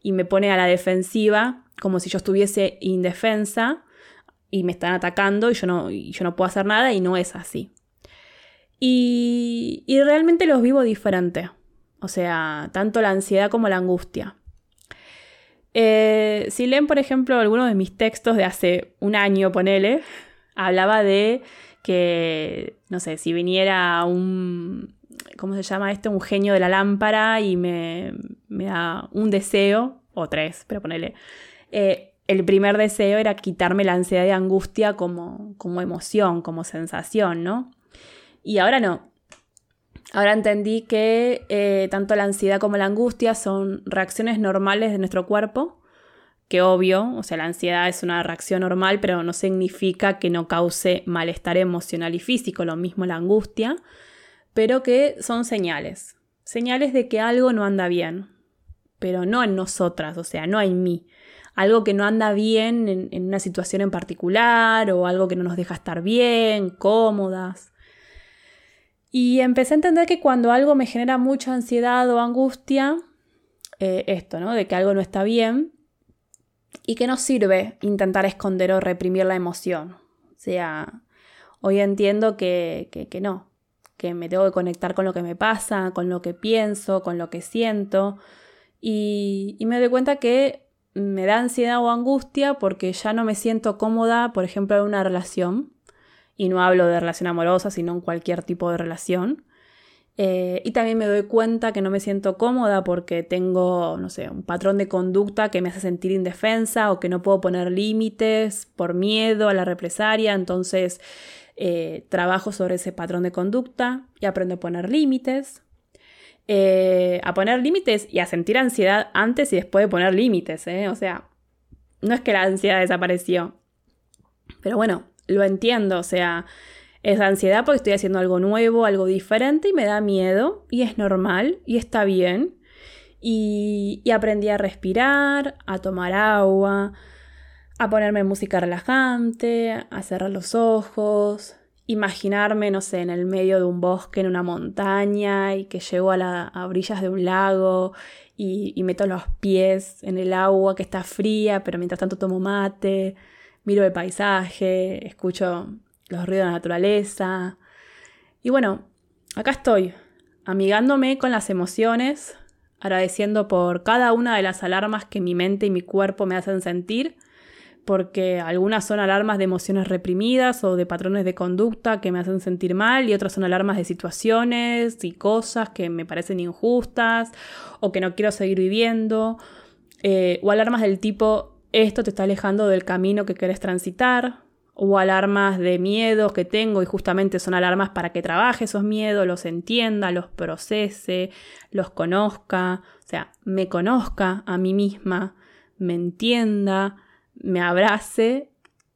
Y me pone a la defensiva, como si yo estuviese indefensa y me están atacando y yo no, yo no puedo hacer nada y no es así. Y, y realmente los vivo diferente. O sea, tanto la ansiedad como la angustia. Eh, si leen, por ejemplo, algunos de mis textos de hace un año, ponele, hablaba de que, no sé, si viniera un, ¿cómo se llama esto? Un genio de la lámpara y me, da un deseo, o tres, pero ponele. Eh, el primer deseo era quitarme la ansiedad y angustia como, como emoción, como sensación, ¿no? Y ahora no. Ahora entendí que eh, tanto la ansiedad como la angustia son reacciones normales de nuestro cuerpo, que obvio, o sea, la ansiedad es una reacción normal, pero no significa que no cause malestar emocional y físico, lo mismo la angustia, pero que son señales, señales de que algo no anda bien, pero no en nosotras, o sea, no en mí. algo que no anda bien en, en, una situación en particular o algo que no nos deja estar bien, cómodas. Y empecé a entender que cuando algo me genera mucha ansiedad o angustia, eh, esto, ¿no? De que algo no está bien y que no sirve intentar esconder o reprimir la emoción. O sea, hoy entiendo que, que, no, que me tengo que conectar con lo que me pasa, con lo que pienso, con lo que siento. Y, y me doy cuenta que me da ansiedad o angustia porque ya no me siento cómoda, por ejemplo, en una relación. Y no hablo de relación amorosa, sino en cualquier tipo de relación. Eh, y también me doy cuenta que no me siento cómoda porque tengo, no sé, un patrón de conducta que me hace sentir indefensa o que no puedo poner límites por miedo a la represalia. Entonces eh, trabajo sobre ese patrón de conducta y aprendo a poner límites. Eh, a poner límites y a sentir ansiedad antes y después de poner límites. O sea, no es que la ansiedad desapareció. Pero bueno, lo entiendo. O sea, es ansiedad porque estoy haciendo algo nuevo, algo diferente y me da miedo y es normal y está bien. Y, aprendí a respirar, a tomar agua, a ponerme música relajante, a cerrar los ojos, imaginarme, no sé, en el medio de un bosque, en una montaña y que llego a, las orillas de un lago y, y, meto los pies en el agua que está fría, pero mientras tanto tomo mate, miro el paisaje, escucho los ruidos de la naturaleza. Y bueno, acá estoy, amigándome con las emociones, agradeciendo por cada una de las alarmas que mi mente y mi cuerpo me hacen sentir, porque algunas son alarmas de emociones reprimidas o de patrones de conducta que me hacen sentir mal y otras son alarmas de situaciones y cosas que me parecen injustas o que no quiero seguir viviendo, eh, o alarmas del tipo esto te está alejando del camino que quieres transitar, o alarmas de miedos que tengo y justamente son alarmas para que trabaje esos miedos, los entienda, los procese, los conozca, o sea, me conozca a mí misma, me entienda, me abrace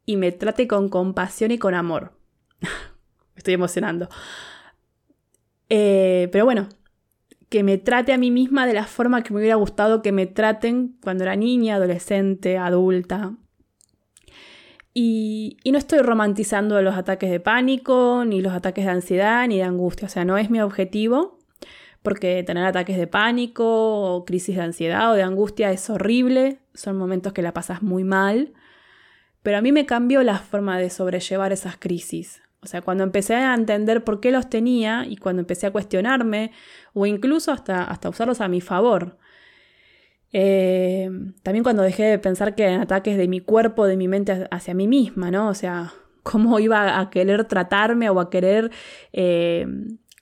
y me trate con compasión y con amor. me estoy emocionando. Eh, pero bueno, que me trate a mí misma de la forma que me hubiera gustado que me traten cuando era niña, adolescente, adulta, y, no estoy romantizando los ataques de pánico, ni los ataques de ansiedad, ni de angustia. O sea, no es mi objetivo, porque tener ataques de pánico o crisis de ansiedad o de angustia es horrible. Son momentos que la pasas muy mal. Pero a mí me cambió la forma de sobrellevar esas crisis. O sea, cuando empecé a entender por qué los tenía y cuando empecé a cuestionarme o incluso hasta, hasta usarlos a mi favor. Eh, también cuando dejé de pensar que eran ataques de mi cuerpo, de mi mente hacia mí misma, ¿no? O sea, cómo iba a querer tratarme o a querer, eh,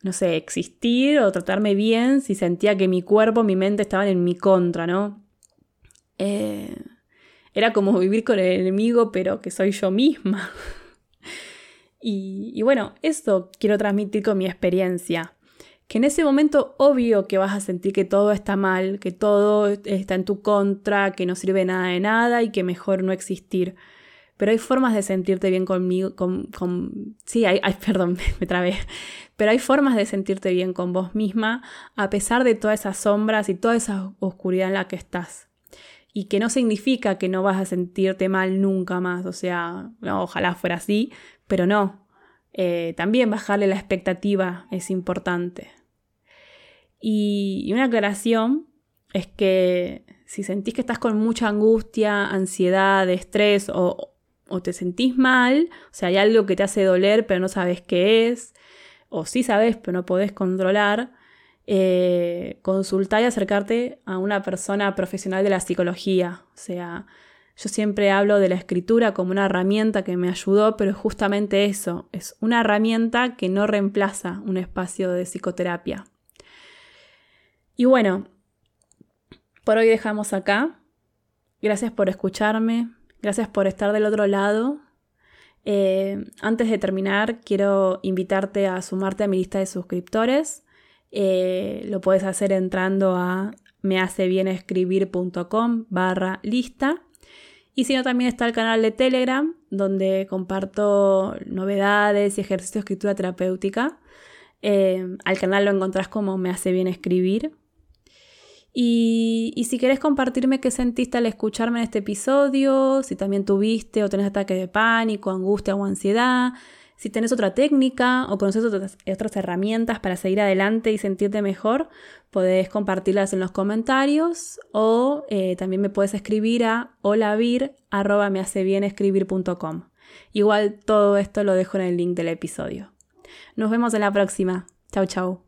no sé, existir o tratarme bien si sentía que mi cuerpo, mi mente estaban en mi contra, ¿no? Eh, era como vivir con el enemigo, pero que soy yo misma. y, bueno, esto quiero transmitir con mi experiencia que en ese momento obvio que vas a sentir que todo está mal, que todo está en tu contra, que no sirve nada de nada y que mejor no existir. Pero hay formas de sentirte bien conmigo, con, sí, hay, perdón, me trabé, pero hay formas de sentirte bien con vos misma a pesar de todas esas sombras y toda esa oscuridad en la que estás. Y que no significa que no vas a sentirte mal nunca más, o sea, ojalá fuera así, pero no. Eh, también bajarle la expectativa es importante. Y, una aclaración es que si sentís que estás con mucha angustia, ansiedad, estrés o, te sentís mal, o sea, hay algo que te hace doler pero no sabes qué es, o sí sabes pero no podés controlar, eh, consultar y acercarte a una persona profesional de la psicología. O sea, yo siempre hablo de la escritura como una herramienta que me ayudó, pero es justamente eso, es una herramienta que no reemplaza un espacio de psicoterapia. Y bueno, por hoy dejamos acá. Gracias por escucharme, gracias por estar del otro lado. Eh, antes de terminar, quiero invitarte a sumarte a mi lista de suscriptores. Eh, lo puedes hacer entrando a mehacebienescribir.com barra lista. Y si no, también está el canal de Telegram, donde comparto novedades y ejercicios de escritura terapéutica. Eh, al canal lo encontrás como Me hace bien escribir. Y, si querés compartirme qué sentiste al escucharme en este episodio, si también tuviste o tenés ataque de pánico, angustia o ansiedad, si tenés otra técnica o conoces otras, herramientas para seguir adelante y sentirte mejor, podés compartirlas en los comentarios o eh, también me puedes escribir a holavir.mehacebienescribir.com. Igual todo esto lo dejo en el link del episodio. Nos vemos en la próxima. Chau, chau.